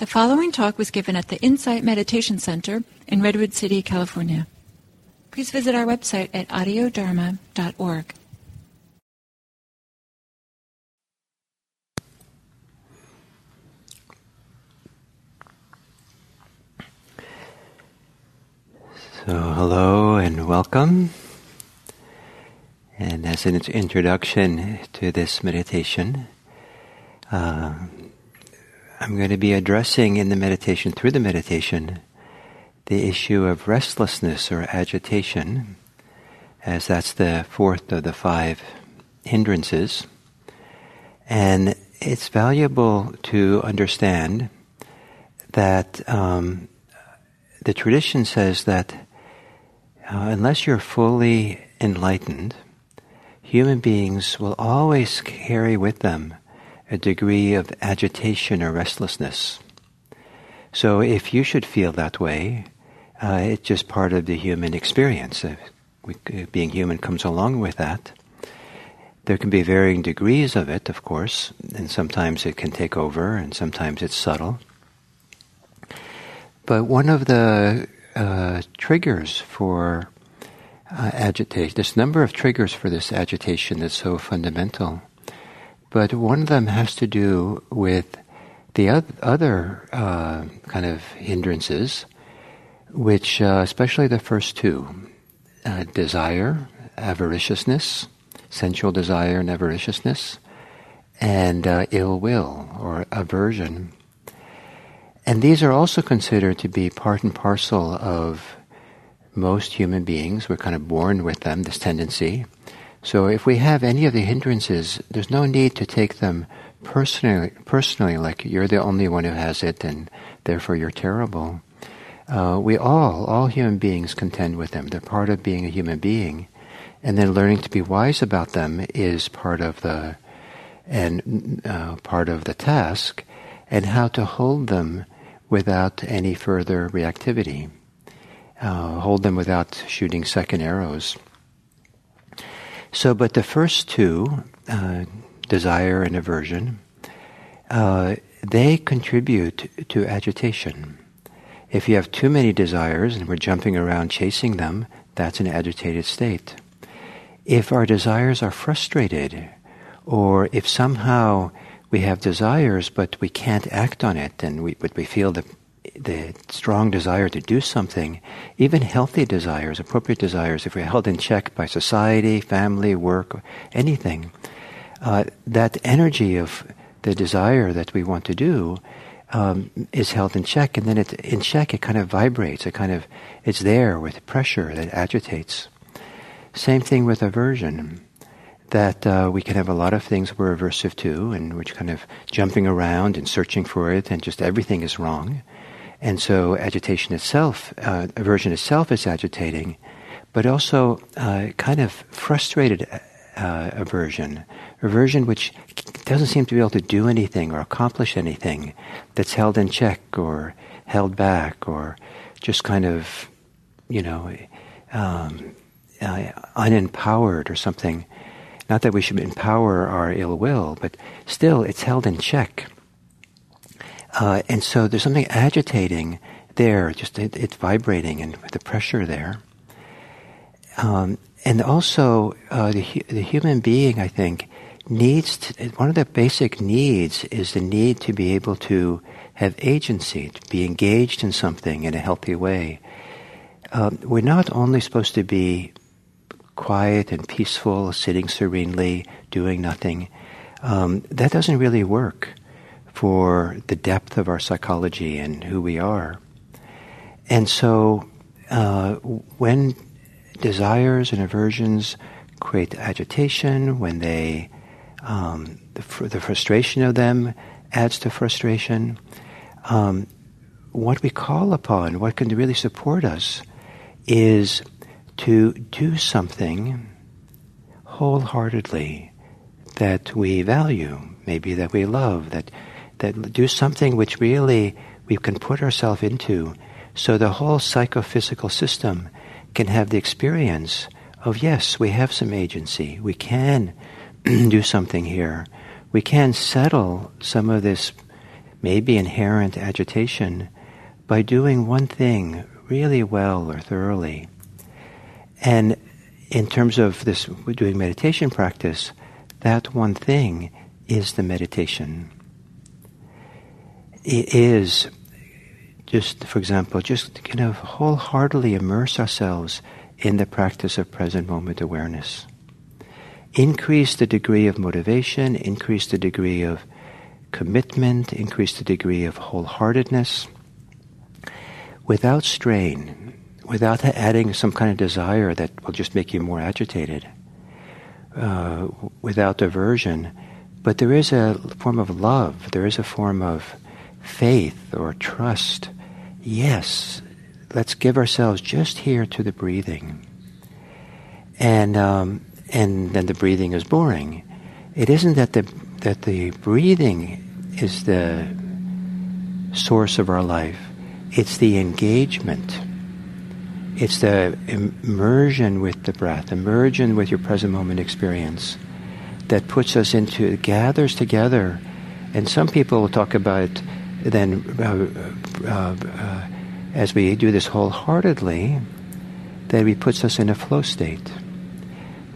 The following talk was given at the Insight Meditation Center in Redwood City, California. Please visit our website at audiodharma.org. So, hello and welcome. And as an introduction to this meditation, uh, I'm going to be addressing in the meditation, through the meditation, the issue of restlessness or agitation, as that's the fourth of the five hindrances. And it's valuable to understand that um, the tradition says that uh, unless you're fully enlightened, human beings will always carry with them a degree of agitation or restlessness. So if you should feel that way, uh, it's just part of the human experience. Uh, we, being human comes along with that. There can be varying degrees of it, of course, and sometimes it can take over, and sometimes it's subtle. But one of the uh, triggers for uh, agitation, a number of triggers for this agitation that's so fundamental. But one of them has to do with the other uh, kind of hindrances, which, uh, especially the first two, uh, desire, avariciousness, sensual desire and avariciousness, and uh, ill will or aversion. And these are also considered to be part and parcel of most human beings. We're kind of born with them, this tendency. So if we have any of the hindrances, there's no need to take them personally, personally like you're the only one who has it and therefore you're terrible. Uh, we all, all human beings contend with them. They're part of being a human being. And then learning to be wise about them is part of the, and uh, part of the task, and how to hold them without any further reactivity. Uh, hold them without shooting second arrows. So, but the first two, uh, desire and aversion, uh, they contribute to agitation. If you have too many desires and we're jumping around chasing them, that's an agitated state. If our desires are frustrated, or if somehow we have desires but we can't act on it and we, but we feel the the strong desire to do something, even healthy desires, appropriate desires, if we're held in check by society, family, work, anything, uh, that energy of the desire that we want to do um, is held in check, and then it, in check it kind of vibrates. It kind of it's there with pressure that agitates. Same thing with aversion. That uh, we can have a lot of things we're aversive to, and we're kind of jumping around and searching for it, and just everything is wrong. And so agitation itself, uh, aversion itself is agitating, but also uh, kind of frustrated uh, aversion, aversion which doesn't seem to be able to do anything or accomplish anything, that's held in check or held back or just kind of, you know, um, uh, unempowered or something. Not that we should empower our ill will, but still it's held in check. Uh, and so there's something agitating there, just it, it's vibrating and the pressure there. Um, and also, uh, the, the human being, I think, needs to, one of the basic needs is the need to be able to have agency, to be engaged in something in a healthy way. Um, we're not only supposed to be quiet and peaceful, sitting serenely, doing nothing. Um, that doesn't really work for the depth of our psychology and who we are. And so, uh, when desires and aversions create agitation, when they, um, the, fr- the, frustration of them adds to frustration, um, what we call upon, what can really support us, is to do something wholeheartedly that we value, maybe that we love, that that do something which really we can put ourselves into so the whole psychophysical system can have the experience of yes, we have some agency. We can do something here. We can settle some of this maybe inherent agitation by doing one thing really well or thoroughly. And in terms of this doing meditation practice, that one thing is the meditation. It is just, for example, just kind of wholeheartedly immerse ourselves in the practice of present moment awareness. Increase the degree of motivation, increase the degree of commitment, increase the degree of wholeheartedness without strain, without adding some kind of desire that will just make you more agitated, uh, without aversion. But there is a form of love, there is a form of faith or trust yes, let's give ourselves just here to the breathing. And, um, and then the breathing is boring. It isn't that the, that the breathing is the source of our life. It's the engagement. It's the immersion with the breath, immersion with your present moment experience that puts us into, gathers together. And some people talk about then uh, uh, uh, as we do this wholeheartedly, then it puts us in a flow state.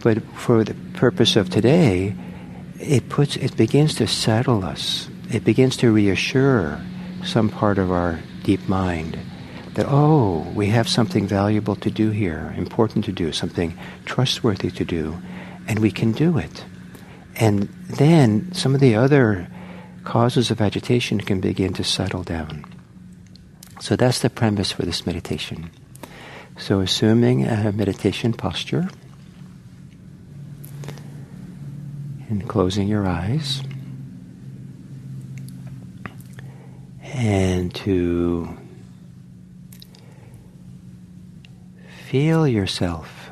But for the purpose of today, it puts it begins to settle us. It begins to reassure some part of our deep mind that oh, we have something valuable to do here, important to do, something trustworthy to do, and we can do it. And then some of the other causes of agitation can begin to settle down. So that's the premise for this meditation. So, assuming a meditation posture and closing your eyes, and to feel yourself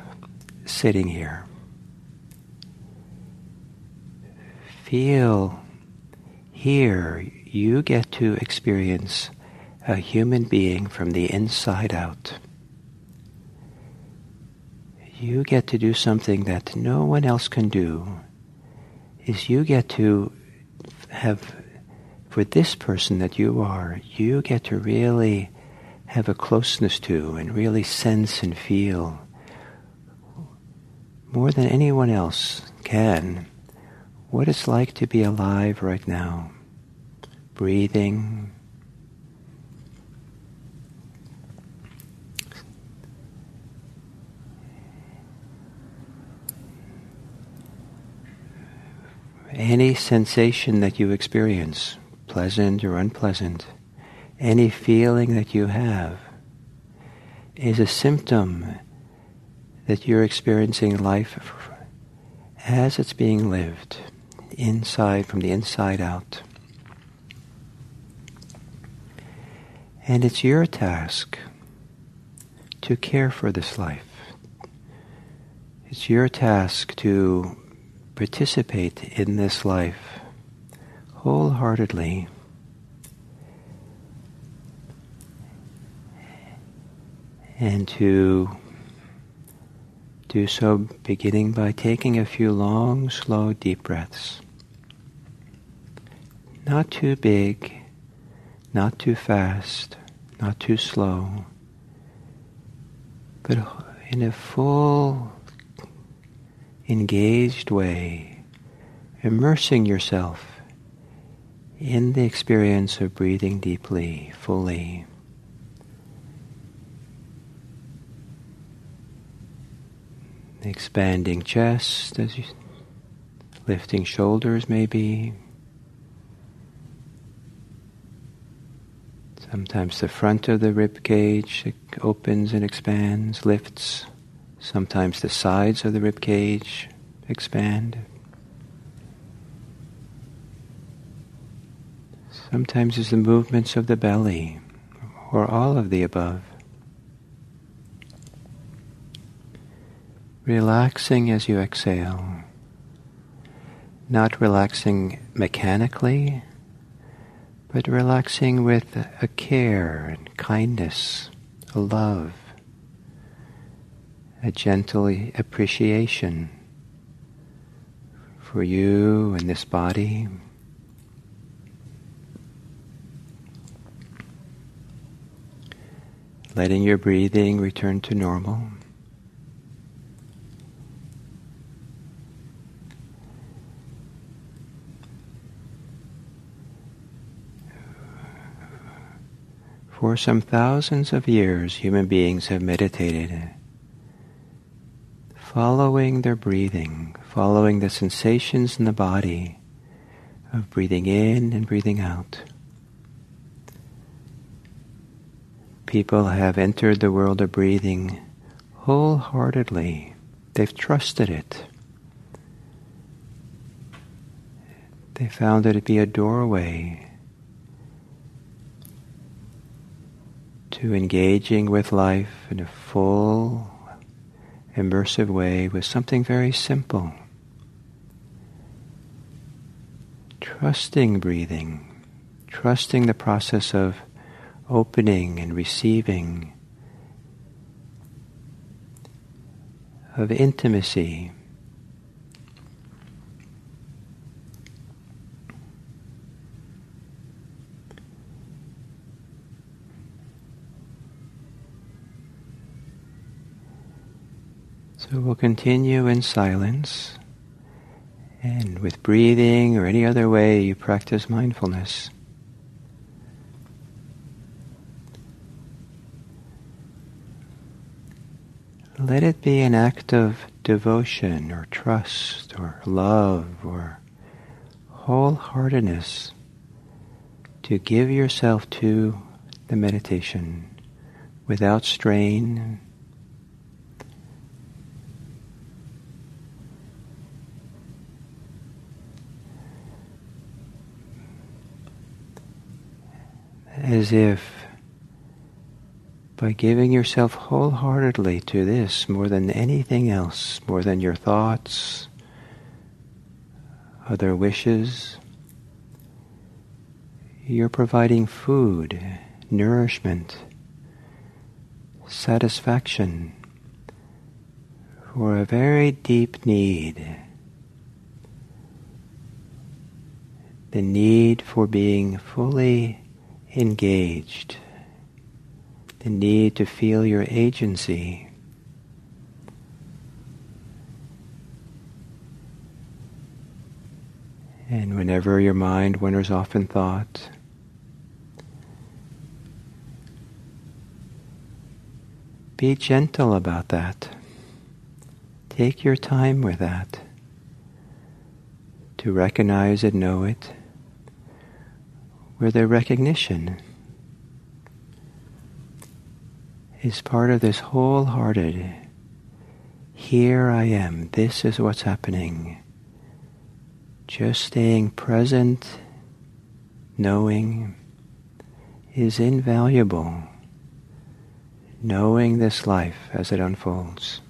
sitting here. Feel here you get to experience a human being from the inside out. You get to do something that no one else can do. Is you get to have, for this person that you are, you get to really have a closeness to and really sense and feel more than anyone else can what it's like to be alive right now breathing. Any sensation that you experience, pleasant or unpleasant, any feeling that you have, is a symptom that you're experiencing life as it's being lived, inside, from the inside out. And it's your task to care for this life. It's your task to participate in this life wholeheartedly. And to do so beginning by taking a few long, slow, deep breaths. Not too big not too fast, not too slow, but in a full, engaged way, immersing yourself in the experience of breathing deeply, fully. Expanding chest as you lifting shoulders maybe Sometimes the front of the rib cage opens and expands, lifts. Sometimes the sides of the rib cage expand. Sometimes it's the movements of the belly, or all of the above. Relaxing as you exhale, not relaxing mechanically but relaxing with a care and kindness, a love, a gentle appreciation for you and this body. Letting your breathing return to normal. For some thousands of years, human beings have meditated, following their breathing, following the sensations in the body of breathing in and breathing out. People have entered the world of breathing wholeheartedly. They've trusted it. They found it to be a doorway to engaging with life in a full, immersive way with something very simple. Trusting breathing, trusting the process of opening and receiving, of intimacy. So we'll continue in silence and with breathing or any other way you practice mindfulness. Let it be an act of devotion or trust or love or wholeheartedness to give yourself to the meditation without strain as if by giving yourself wholeheartedly to this more than anything else, more than your thoughts, other wishes, you're providing food, nourishment, satisfaction for a very deep need. The need for being fully engaged, the need to feel your agency. And whenever your mind wanders off in thought, be gentle about that. Take your time with that to recognize and know it where the recognition is part of this wholehearted, here I am, this is what's happening. Just staying present, knowing, is invaluable. Knowing this life as it unfolds.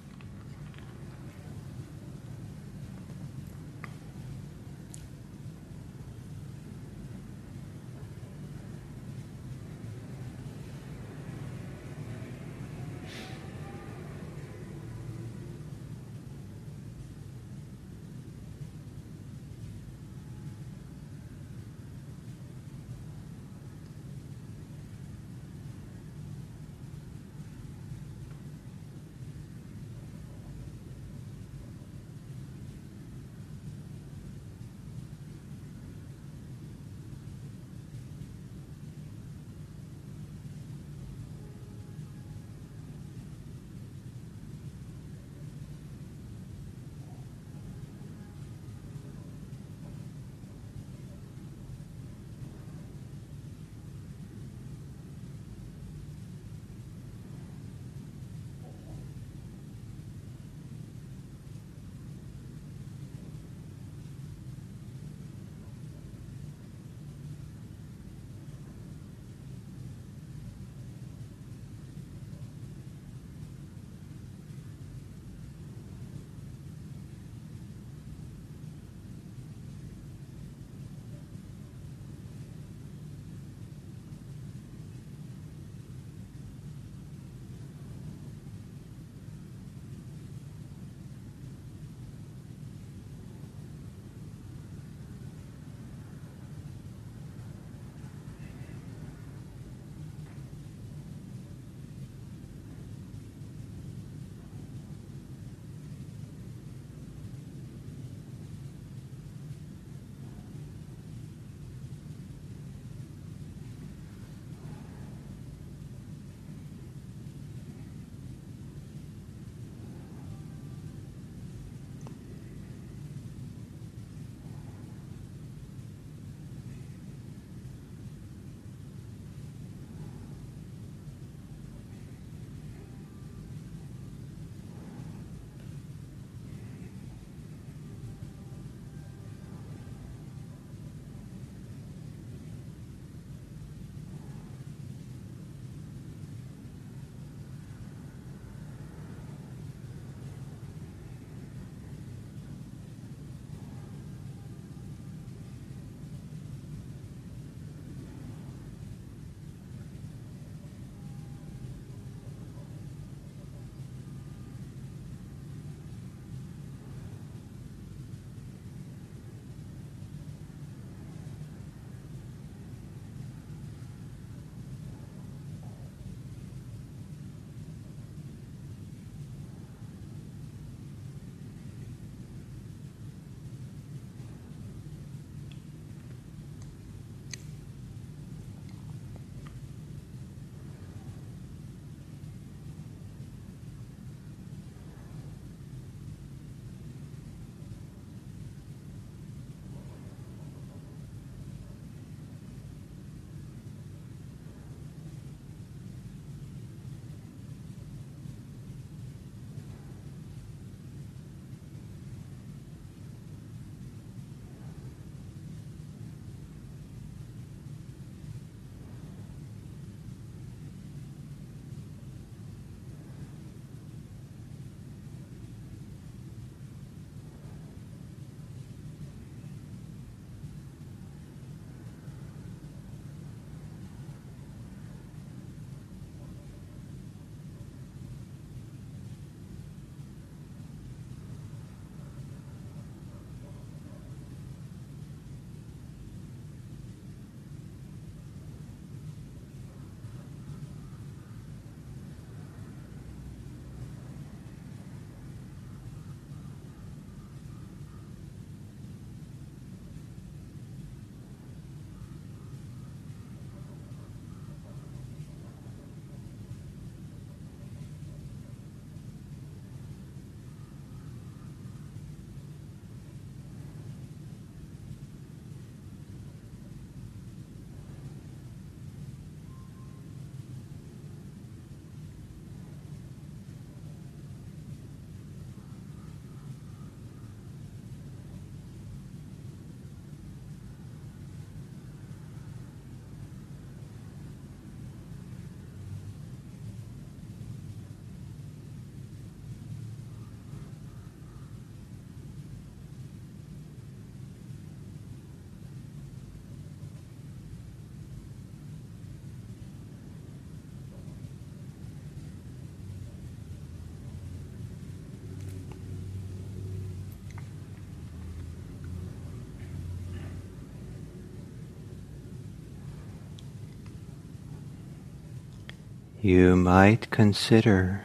You might consider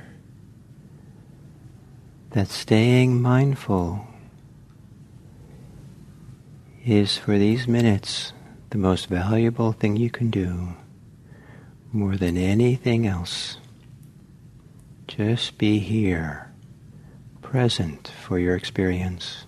that staying mindful is for these minutes the most valuable thing you can do more than anything else. Just be here, present for your experience.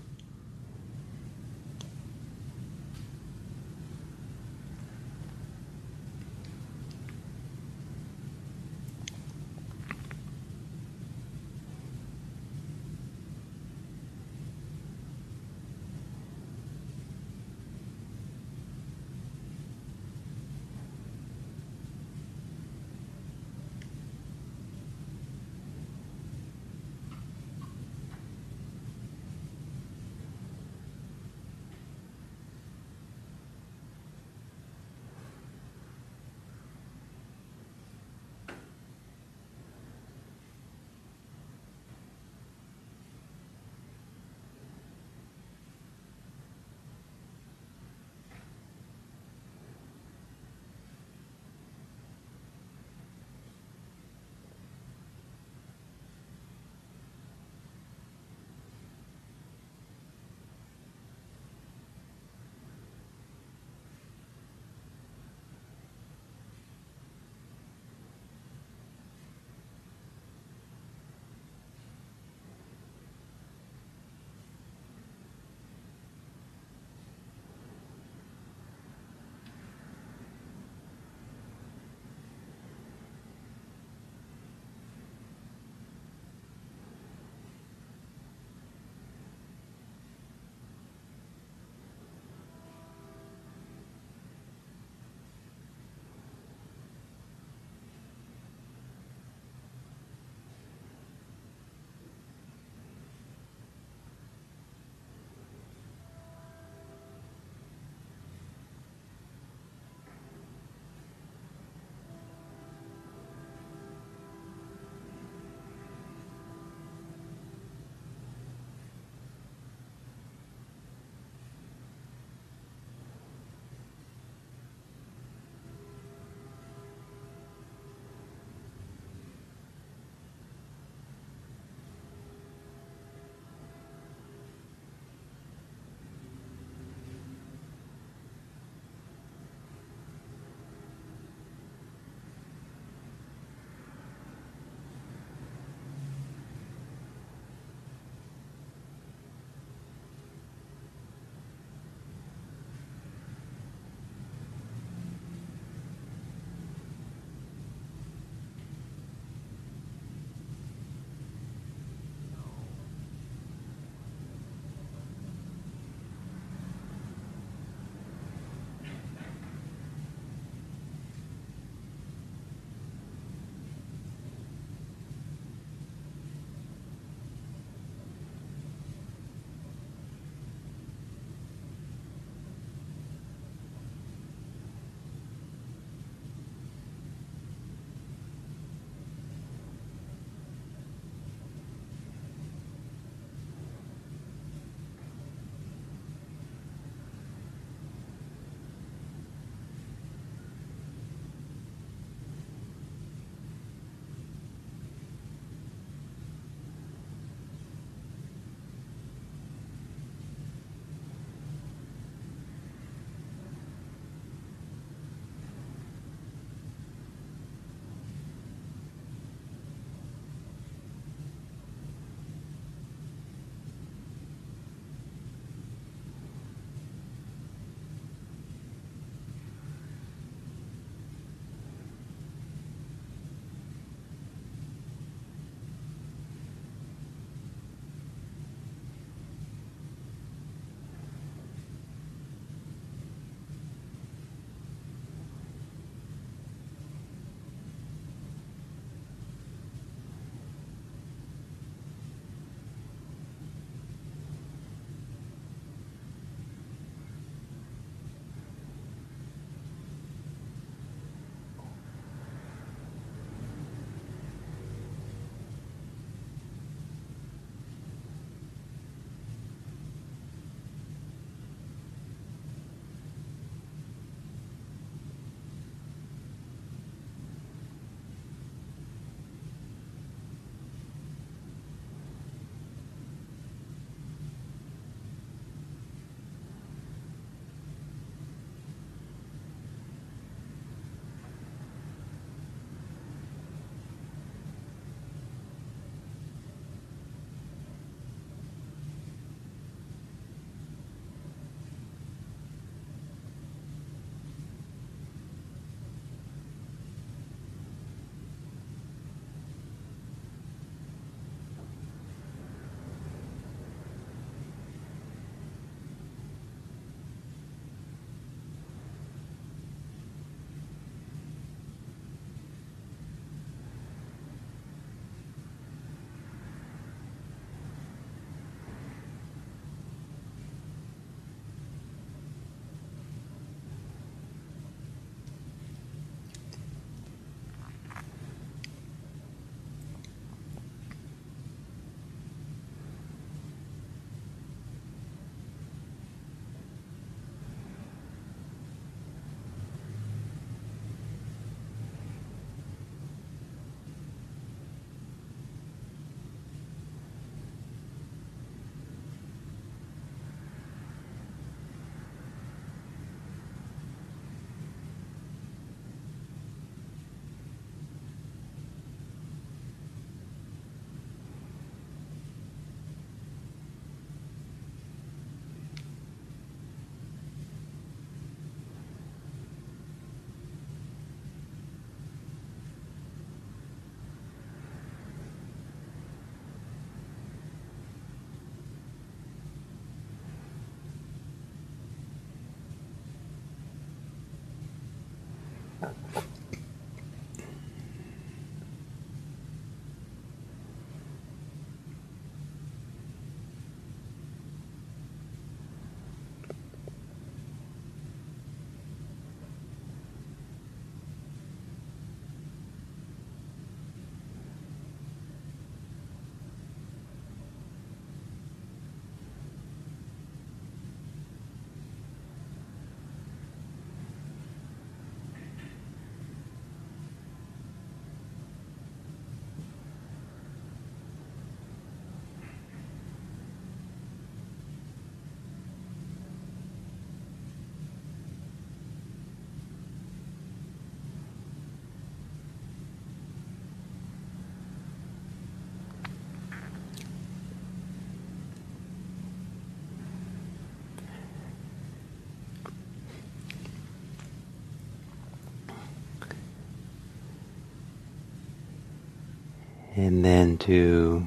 And then to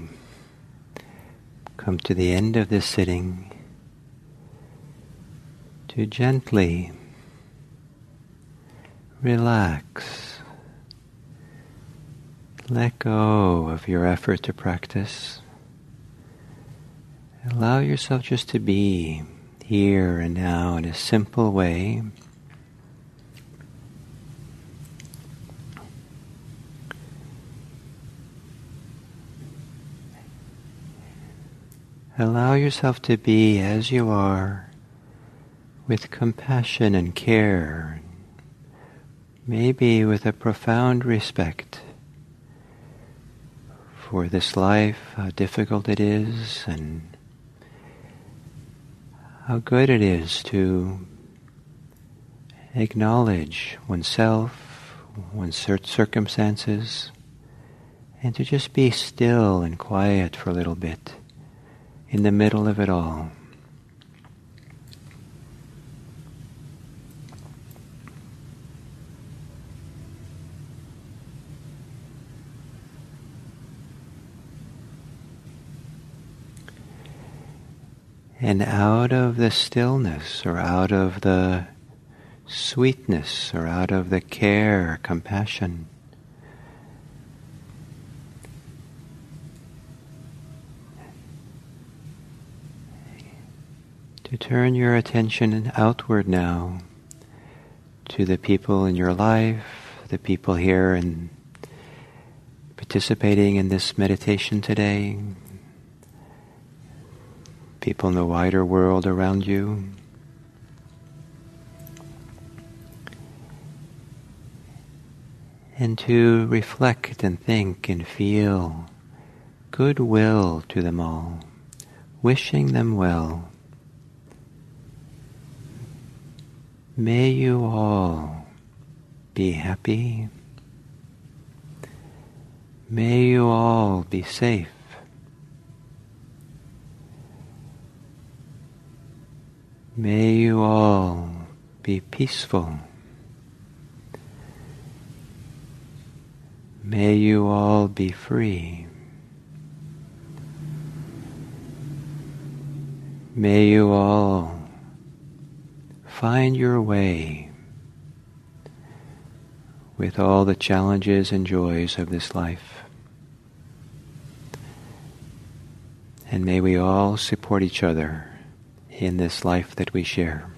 come to the end of this sitting, to gently relax, let go of your effort to practice. Allow yourself just to be here and now in a simple way. Allow yourself to be as you are with compassion and care, maybe with a profound respect for this life, how difficult it is, and how good it is to acknowledge oneself, one's circumstances, and to just be still and quiet for a little bit in the middle of it all. And out of the stillness, or out of the sweetness, or out of the care, compassion, to turn your attention outward now to the people in your life, the people here and participating in this meditation today, people in the wider world around you. And to reflect and think and feel goodwill to them all, wishing them well. May you all be happy. May you all be safe. May you all be peaceful. May you all be free. May you all find your way with all the challenges and joys of this life. And may we all support each other in this life that we share.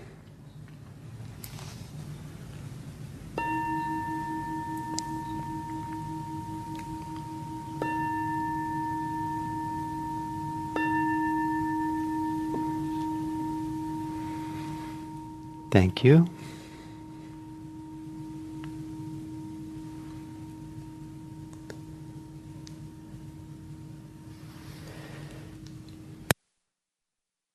Thank you.